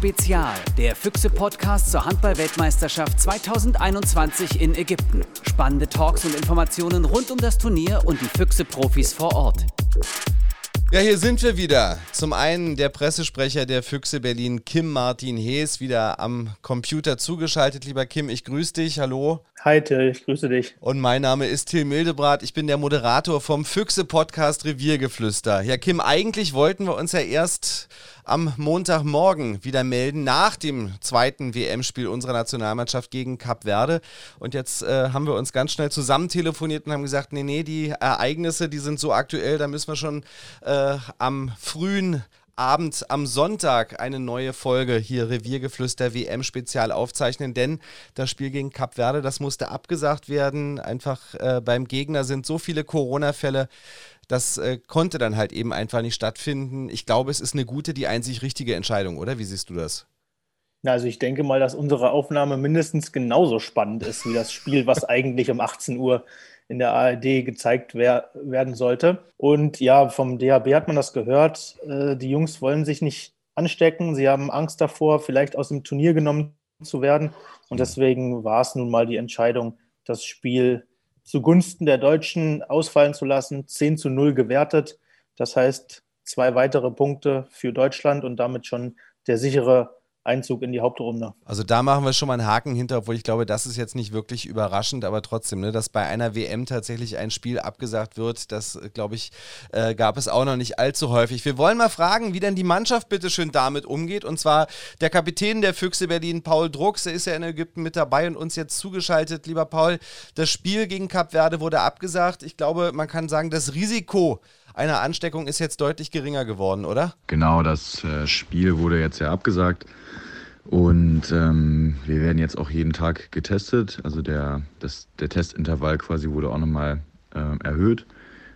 Spezial, der Füchse-Podcast zur Handball-Weltmeisterschaft 2021 in Ägypten. Spannende Talks und Informationen rund um das Turnier und die Füchse-Profis vor Ort. Ja, hier sind wir wieder. Zum einen der Pressesprecher der Füchse Berlin, Kim Martin Hees, wieder am Computer zugeschaltet. Lieber Kim, ich grüße dich. Hallo. Hi Till, ich grüße dich. Und mein Name ist Till Mildebrat. Ich bin der Moderator vom Füchse-Podcast Reviergeflüster. Ja, Kim, eigentlich wollten wir uns ja erst am Montagmorgen wieder melden, nach dem zweiten WM-Spiel unserer Nationalmannschaft gegen Cap Verde. Und jetzt äh, haben wir uns ganz schnell zusammen telefoniert und haben gesagt, nee, nee, die Ereignisse, die sind so aktuell, da müssen wir schon äh, am frühen Abend am Sonntag eine neue Folge hier Reviergeflüster WM Spezial aufzeichnen, denn das Spiel gegen Cap Verde, das musste abgesagt werden. Einfach äh, beim Gegner sind so viele Corona-Fälle, das äh, konnte dann halt eben einfach nicht stattfinden. Ich glaube, es ist eine gute, die einzig richtige Entscheidung, oder? Wie siehst du das? Also ich denke mal, dass unsere Aufnahme mindestens genauso spannend ist wie das Spiel, was eigentlich um 18 Uhr in der ARD gezeigt wer werden sollte. Und ja, vom DHB hat man das gehört. Äh, die Jungs wollen sich nicht anstecken. Sie haben Angst davor, vielleicht aus dem Turnier genommen zu werden. Und deswegen war es nun mal die Entscheidung, das Spiel zugunsten der Deutschen ausfallen zu lassen. 10 zu 0 gewertet. Das heißt, zwei weitere Punkte für Deutschland und damit schon der sichere Einzug in die Hauptrunde. Also da machen wir schon mal einen Haken hinter, obwohl ich glaube, das ist jetzt nicht wirklich überraschend, aber trotzdem, ne, dass bei einer WM tatsächlich ein Spiel abgesagt wird, das glaube ich, äh, gab es auch noch nicht allzu häufig. Wir wollen mal fragen, wie denn die Mannschaft bitte schön damit umgeht. Und zwar der Kapitän der Füchse Berlin, Paul Drucks, der ist ja in Ägypten mit dabei und uns jetzt zugeschaltet. Lieber Paul, das Spiel gegen Cap Verde wurde abgesagt. Ich glaube, man kann sagen, das Risiko einer Ansteckung ist jetzt deutlich geringer geworden, oder? Genau, das äh, Spiel wurde jetzt ja abgesagt. Und ähm, wir werden jetzt auch jeden Tag getestet. Also der, das, der Testintervall quasi wurde auch nochmal äh, erhöht.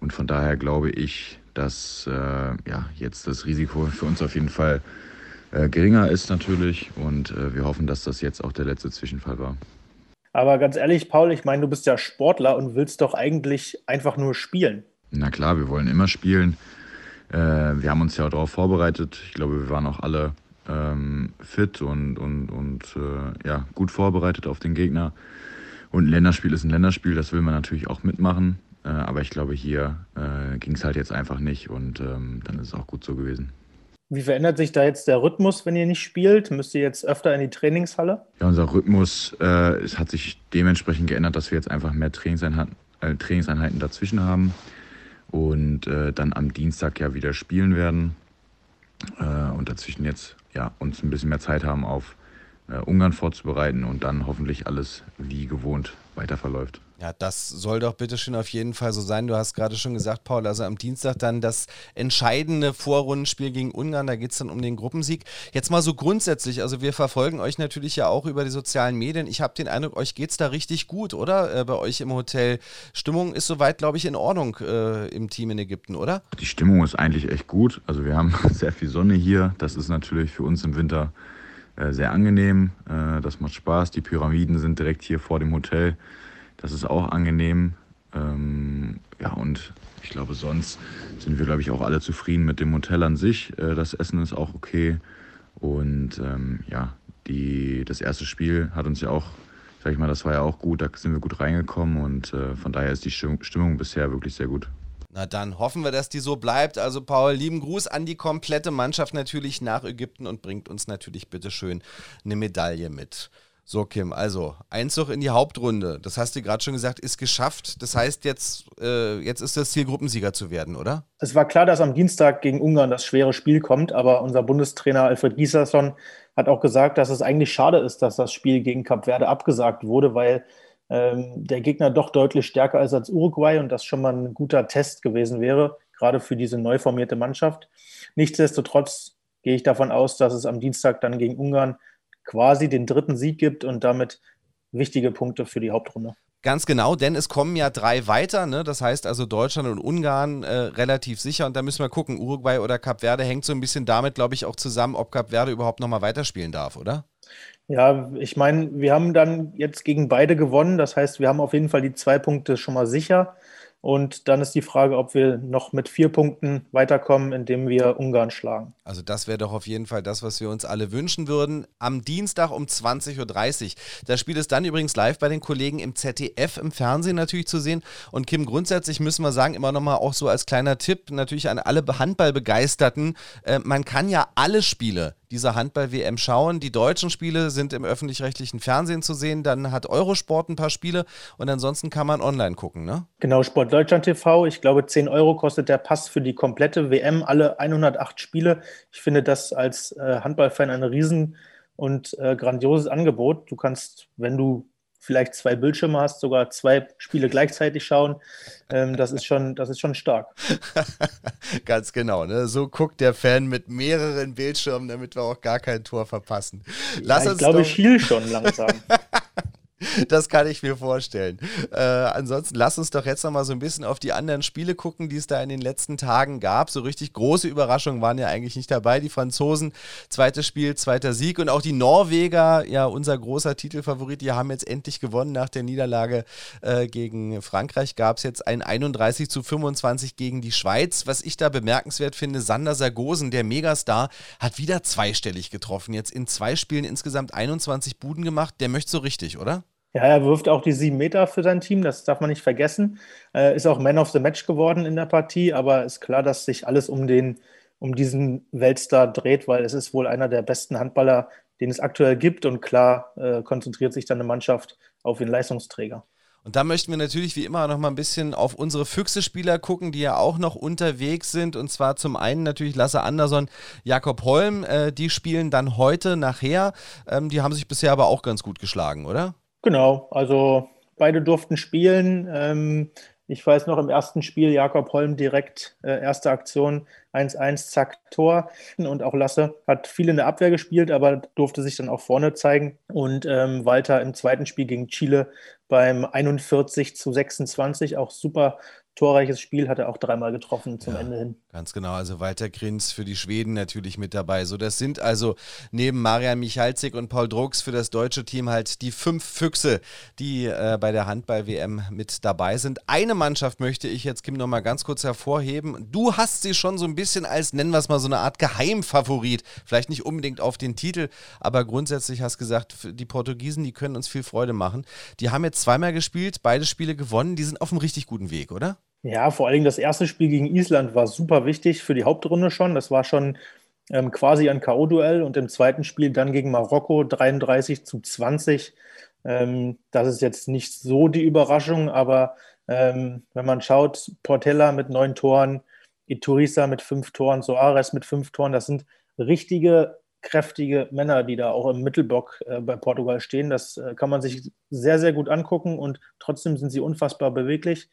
Und von daher glaube ich, dass äh, ja, jetzt das Risiko für uns auf jeden Fall äh, geringer ist natürlich. Und äh, wir hoffen, dass das jetzt auch der letzte Zwischenfall war. Aber ganz ehrlich, Paul, ich meine, du bist ja Sportler und willst doch eigentlich einfach nur spielen. Na klar, wir wollen immer spielen. Äh, wir haben uns ja auch darauf vorbereitet. Ich glaube, wir waren auch alle ähm, fit und, und, und äh, ja, gut vorbereitet auf den Gegner. Und ein Länderspiel ist ein Länderspiel, das will man natürlich auch mitmachen. Äh, aber ich glaube, hier äh, ging es halt jetzt einfach nicht und ähm, dann ist es auch gut so gewesen. Wie verändert sich da jetzt der Rhythmus, wenn ihr nicht spielt? Müsst ihr jetzt öfter in die Trainingshalle? Ja, unser Rhythmus äh, es hat sich dementsprechend geändert, dass wir jetzt einfach mehr Trainingseinheiten, äh, Trainingseinheiten dazwischen haben und äh, dann am Dienstag ja wieder spielen werden und dazwischen jetzt ja, uns ein bisschen mehr Zeit haben, auf äh, Ungarn vorzubereiten und dann hoffentlich alles wie gewohnt weiter verläuft. Ja, das soll doch bitte schön auf jeden Fall so sein. Du hast gerade schon gesagt, Paul, also am Dienstag dann das entscheidende Vorrundenspiel gegen Ungarn, da geht es dann um den Gruppensieg. Jetzt mal so grundsätzlich, also wir verfolgen euch natürlich ja auch über die sozialen Medien. Ich habe den Eindruck, euch geht es da richtig gut, oder? Äh, bei euch im Hotel. Stimmung ist soweit, glaube ich, in Ordnung äh, im Team in Ägypten, oder? Die Stimmung ist eigentlich echt gut. Also wir haben sehr viel Sonne hier. Das ist natürlich für uns im Winter äh, sehr angenehm. Äh, das macht Spaß. Die Pyramiden sind direkt hier vor dem Hotel. Das ist auch angenehm. Ähm, ja, und ich glaube, sonst sind wir, glaube ich, auch alle zufrieden mit dem Hotel an sich. Äh, das Essen ist auch okay. Und ähm, ja, die, das erste Spiel hat uns ja auch, sag ich mal, das war ja auch gut. Da sind wir gut reingekommen und äh, von daher ist die Stimmung bisher wirklich sehr gut. Na dann hoffen wir, dass die so bleibt. Also Paul, lieben Gruß an die komplette Mannschaft natürlich nach Ägypten und bringt uns natürlich bitteschön eine Medaille mit. So, Kim, also Einzug in die Hauptrunde, das hast du gerade schon gesagt, ist geschafft. Das heißt, jetzt, äh, jetzt ist das Ziel, Gruppensieger zu werden, oder? Es war klar, dass am Dienstag gegen Ungarn das schwere Spiel kommt, aber unser Bundestrainer Alfred Gislason hat auch gesagt, dass es eigentlich schade ist, dass das Spiel gegen Kap Verde abgesagt wurde, weil ähm, der Gegner doch deutlich stärker ist als Uruguay und das schon mal ein guter Test gewesen wäre, gerade für diese neu formierte Mannschaft. Nichtsdestotrotz gehe ich davon aus, dass es am Dienstag dann gegen Ungarn quasi den dritten Sieg gibt und damit wichtige Punkte für die Hauptrunde. Ganz genau, denn es kommen ja drei weiter, ne? das heißt also Deutschland und Ungarn äh, relativ sicher und da müssen wir gucken, Uruguay oder Cap Verde hängt so ein bisschen damit, glaube ich, auch zusammen, ob Cap Verde überhaupt nochmal weiterspielen darf, oder? Ja, ich meine, wir haben dann jetzt gegen beide gewonnen. Das heißt, wir haben auf jeden Fall die zwei Punkte schon mal sicher. Und dann ist die Frage, ob wir noch mit vier Punkten weiterkommen, indem wir Ungarn schlagen. Also das wäre doch auf jeden Fall das, was wir uns alle wünschen würden. Am Dienstag um 20.30 Uhr. Das Spiel ist dann übrigens live bei den Kollegen im ZDF, im Fernsehen natürlich zu sehen. Und Kim, grundsätzlich müssen wir sagen, immer nochmal auch so als kleiner Tipp, natürlich an alle Handballbegeisterten, äh, man kann ja alle Spiele dieser Handball-WM schauen. Die deutschen Spiele sind im öffentlich-rechtlichen Fernsehen zu sehen. Dann hat Eurosport ein paar Spiele und ansonsten kann man online gucken, ne? Genau, Sport Deutschland TV. Ich glaube, 10 Euro kostet der Pass für die komplette WM, alle 108 Spiele. Ich finde das als äh, Handballfan ein riesen und äh, grandioses Angebot. Du kannst, wenn du vielleicht zwei Bildschirme hast, sogar zwei Spiele gleichzeitig schauen. Ähm, das, ist schon, das ist schon stark. Ganz genau. Ne? So guckt der Fan mit mehreren Bildschirmen, damit wir auch gar kein Tor verpassen. Lass ja, ich glaube, ich schiel schon langsam. Das kann ich mir vorstellen. Äh, ansonsten lass uns doch jetzt noch mal so ein bisschen auf die anderen Spiele gucken, die es da in den letzten Tagen gab. So richtig große Überraschungen waren ja eigentlich nicht dabei. Die Franzosen, zweites Spiel, zweiter Sieg und auch die Norweger, ja unser großer Titelfavorit, die haben jetzt endlich gewonnen nach der Niederlage äh, gegen Frankreich. Gab es jetzt ein 31 zu 25 gegen die Schweiz. Was ich da bemerkenswert finde, Sander Sargosen, der Megastar, hat wieder zweistellig getroffen. Jetzt in zwei Spielen insgesamt 21 Buden gemacht. Der möchte so richtig, oder? Ja, er wirft auch die sieben Meter für sein Team, das darf man nicht vergessen. Äh, ist auch Man of the Match geworden in der Partie, aber ist klar, dass sich alles um, den, um diesen Weltstar dreht, weil es ist wohl einer der besten Handballer, den es aktuell gibt. Und klar äh, konzentriert sich dann eine Mannschaft auf den Leistungsträger. Und da möchten wir natürlich wie immer noch mal ein bisschen auf unsere Füchse-Spieler gucken, die ja auch noch unterwegs sind. Und zwar zum einen natürlich Lasse Andersson, Jakob Holm. Äh, die spielen dann heute nachher. Ähm, die haben sich bisher aber auch ganz gut geschlagen, oder? Genau, also beide durften spielen. Ähm, ich weiß noch im ersten Spiel Jakob Holm direkt äh, erste Aktion 1-1, zack, Tor. Und auch Lasse hat viel in der Abwehr gespielt, aber durfte sich dann auch vorne zeigen. Und ähm, Walter im zweiten Spiel gegen Chile beim 41 zu 26 auch super torreiches Spiel, hat er auch dreimal getroffen zum ja, Ende hin. Ganz genau, also Walter Grins für die Schweden natürlich mit dabei. So, das sind also neben Marian Michalzik und Paul Drucks für das deutsche Team halt die fünf Füchse, die äh, bei der Handball-WM mit dabei sind. Eine Mannschaft möchte ich jetzt, Kim, nochmal ganz kurz hervorheben. Du hast sie schon so ein bisschen als, nennen wir es mal, so eine Art Geheimfavorit. Vielleicht nicht unbedingt auf den Titel, aber grundsätzlich hast gesagt, die Portugiesen, die können uns viel Freude machen. Die haben jetzt zweimal gespielt, beide Spiele gewonnen, die sind auf einem richtig guten Weg, oder? Ja, vor allen Dingen das erste Spiel gegen Island war super wichtig für die Hauptrunde schon. Das war schon ähm, quasi ein K.O.-Duell und im zweiten Spiel dann gegen Marokko 33 zu 20. Ähm, das ist jetzt nicht so die Überraschung, aber ähm, wenn man schaut, Portella mit neun Toren, Ituriza mit fünf Toren, Soares mit fünf Toren, das sind richtige kräftige Männer, die da auch im Mittelblock äh, bei Portugal stehen. Das äh, kann man sich sehr, sehr gut angucken und trotzdem sind sie unfassbar beweglich.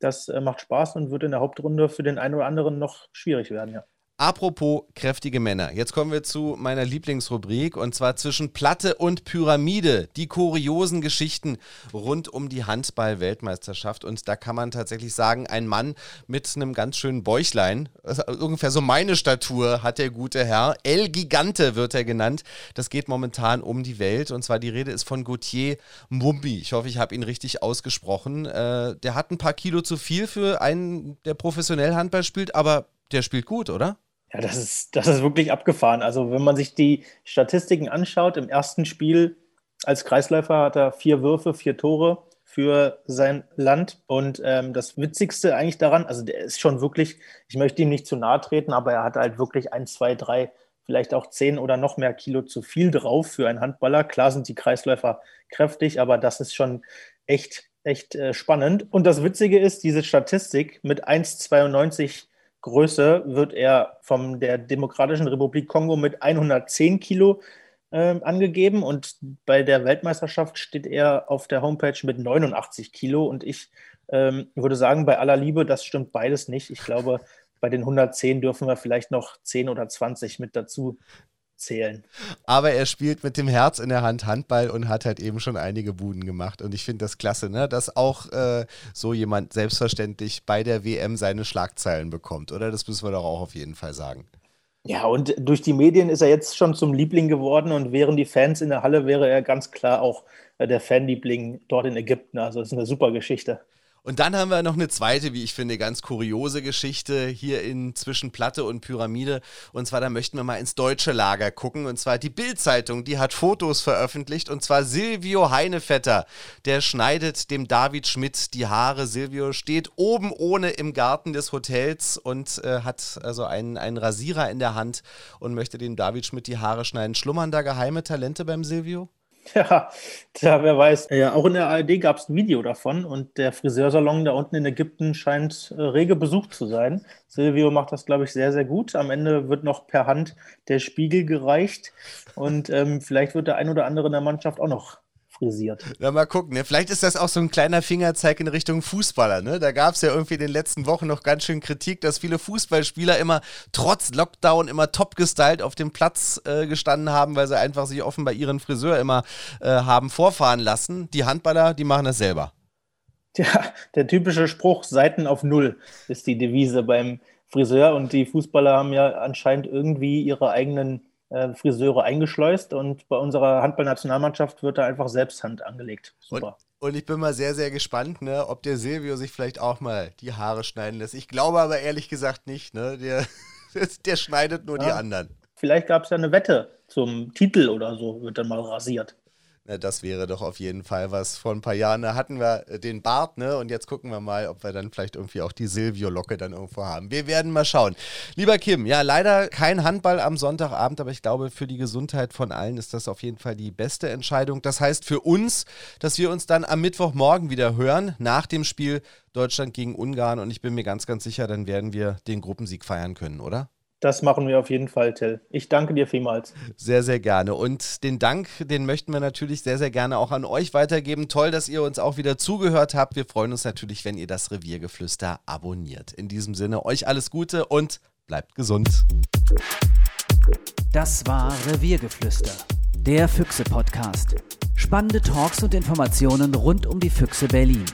Das äh, macht Spaß und wird in der Hauptrunde für den einen oder anderen noch schwierig werden, ja. Apropos kräftige Männer. Jetzt kommen wir zu meiner Lieblingsrubrik und zwar zwischen Platte und Pyramide. Die kuriosen Geschichten rund um die Handball-Weltmeisterschaft. Und da kann man tatsächlich sagen, ein Mann mit einem ganz schönen Bäuchlein, also ungefähr so meine Statur hat der gute Herr. El Gigante wird er genannt. Das geht momentan um die Welt. Und zwar die Rede ist von Gauthier Mumbi. Ich hoffe, ich habe ihn richtig ausgesprochen. Äh, der hat ein paar Kilo zu viel für einen, der professionell Handball spielt, aber der spielt gut, oder? Ja, das ist, das ist wirklich abgefahren. Also, wenn man sich die Statistiken anschaut, im ersten Spiel als Kreisläufer hat er vier Würfe, vier Tore für sein Land. Und ähm, das Witzigste eigentlich daran, also der ist schon wirklich, ich möchte ihm nicht zu nahe treten, aber er hat halt wirklich ein, zwei, drei, vielleicht auch zehn oder noch mehr Kilo zu viel drauf für einen Handballer. Klar sind die Kreisläufer kräftig, aber das ist schon echt, echt äh, spannend. Und das Witzige ist, diese Statistik mit 1,92 Größe wird er von der Demokratischen Republik Kongo mit 110 Kilo äh, angegeben und bei der Weltmeisterschaft steht er auf der Homepage mit 89 Kilo und ich ähm, würde sagen, bei aller Liebe, das stimmt beides nicht. Ich glaube, bei den 110 dürfen wir vielleicht noch 10 oder 20 mit dazu zählen. Aber er spielt mit dem Herz in der Hand Handball und hat halt eben schon einige Buden gemacht. Und ich finde das klasse, ne? dass auch äh, so jemand selbstverständlich bei der WM seine Schlagzeilen bekommt, oder? Das müssen wir doch auch auf jeden Fall sagen. Ja, und durch die Medien ist er jetzt schon zum Liebling geworden und wären die Fans in der Halle, wäre er ganz klar auch äh, der Fanliebling dort in Ägypten. Also das ist eine super Geschichte. Und dann haben wir noch eine zweite, wie ich finde, ganz kuriose Geschichte hier in zwischen Platte und Pyramide. Und zwar, da möchten wir mal ins deutsche Lager gucken. Und zwar die Bild-Zeitung, die hat Fotos veröffentlicht. Und zwar Silvio Heinevetter. Der schneidet dem David Schmidt die Haare. Silvio steht oben ohne im Garten des Hotels und äh, hat also einen, einen Rasierer in der Hand und möchte dem David Schmidt die Haare schneiden. Schlummern da geheime Talente beim Silvio? Ja, tja, wer weiß. Ja, auch in der ARD gab es ein Video davon und der Friseursalon da unten in Ägypten scheint äh, rege besucht zu sein. Silvio macht das, glaube ich, sehr, sehr gut. Am Ende wird noch per Hand der Spiegel gereicht und ähm, vielleicht wird der ein oder andere in der Mannschaft auch noch frisiert. Na, mal gucken. Ne? Vielleicht ist das auch so ein kleiner Fingerzeig in Richtung Fußballer. Ne? Da gab es ja irgendwie in den letzten Wochen noch ganz schön Kritik, dass viele Fußballspieler immer trotz Lockdown immer top gestylt auf dem Platz äh, gestanden haben, weil sie einfach sich offenbar ihren Friseur immer äh, haben vorfahren lassen. Die Handballer, die machen das selber. Ja, der typische Spruch, Seiten auf Null ist die Devise beim Friseur und die Fußballer haben ja anscheinend irgendwie ihre eigenen äh, Friseure eingeschleust und bei unserer Handballnationalmannschaft wird da einfach Selbsthand angelegt. Super. Und, und, ich bin mal sehr, sehr gespannt, ne, ob der Silvio sich vielleicht auch mal die Haare schneiden lässt. Ich glaube aber ehrlich gesagt nicht, ne? Der, der schneidet nur ja. die anderen. Vielleicht gab es ja eine Wette zum Titel oder so, wird dann mal rasiert. Na, das wäre doch auf jeden Fall was. Vor ein paar Jahren hatten wir äh, den Bart, ne? Und jetzt gucken wir mal, ob wir dann vielleicht irgendwie auch die Silvio-Locke dann irgendwo haben. Wir werden mal schauen. Lieber Kim, ja, leider kein Handball am Sonntagabend, aber ich glaube, für die Gesundheit von allen ist das auf jeden Fall die beste Entscheidung. Das heißt für uns, dass wir uns dann am Mittwochmorgen wieder hören, nach dem Spiel Deutschland gegen Ungarn. Und ich bin mir ganz, ganz sicher, dann werden wir den Gruppensieg feiern können, oder? Das machen wir auf jeden Fall, Till. Ich danke dir vielmals. Sehr, sehr gerne. Und den Dank, den möchten wir natürlich sehr, sehr gerne auch an euch weitergeben. Toll, dass ihr uns auch wieder zugehört habt. Wir freuen uns natürlich, wenn ihr das Reviergeflüster abonniert. In diesem Sinne, euch alles Gute und bleibt gesund. Das war Reviergeflüster, der Füchse-Podcast. Spannende Talks und Informationen rund um die Füchse Berlin.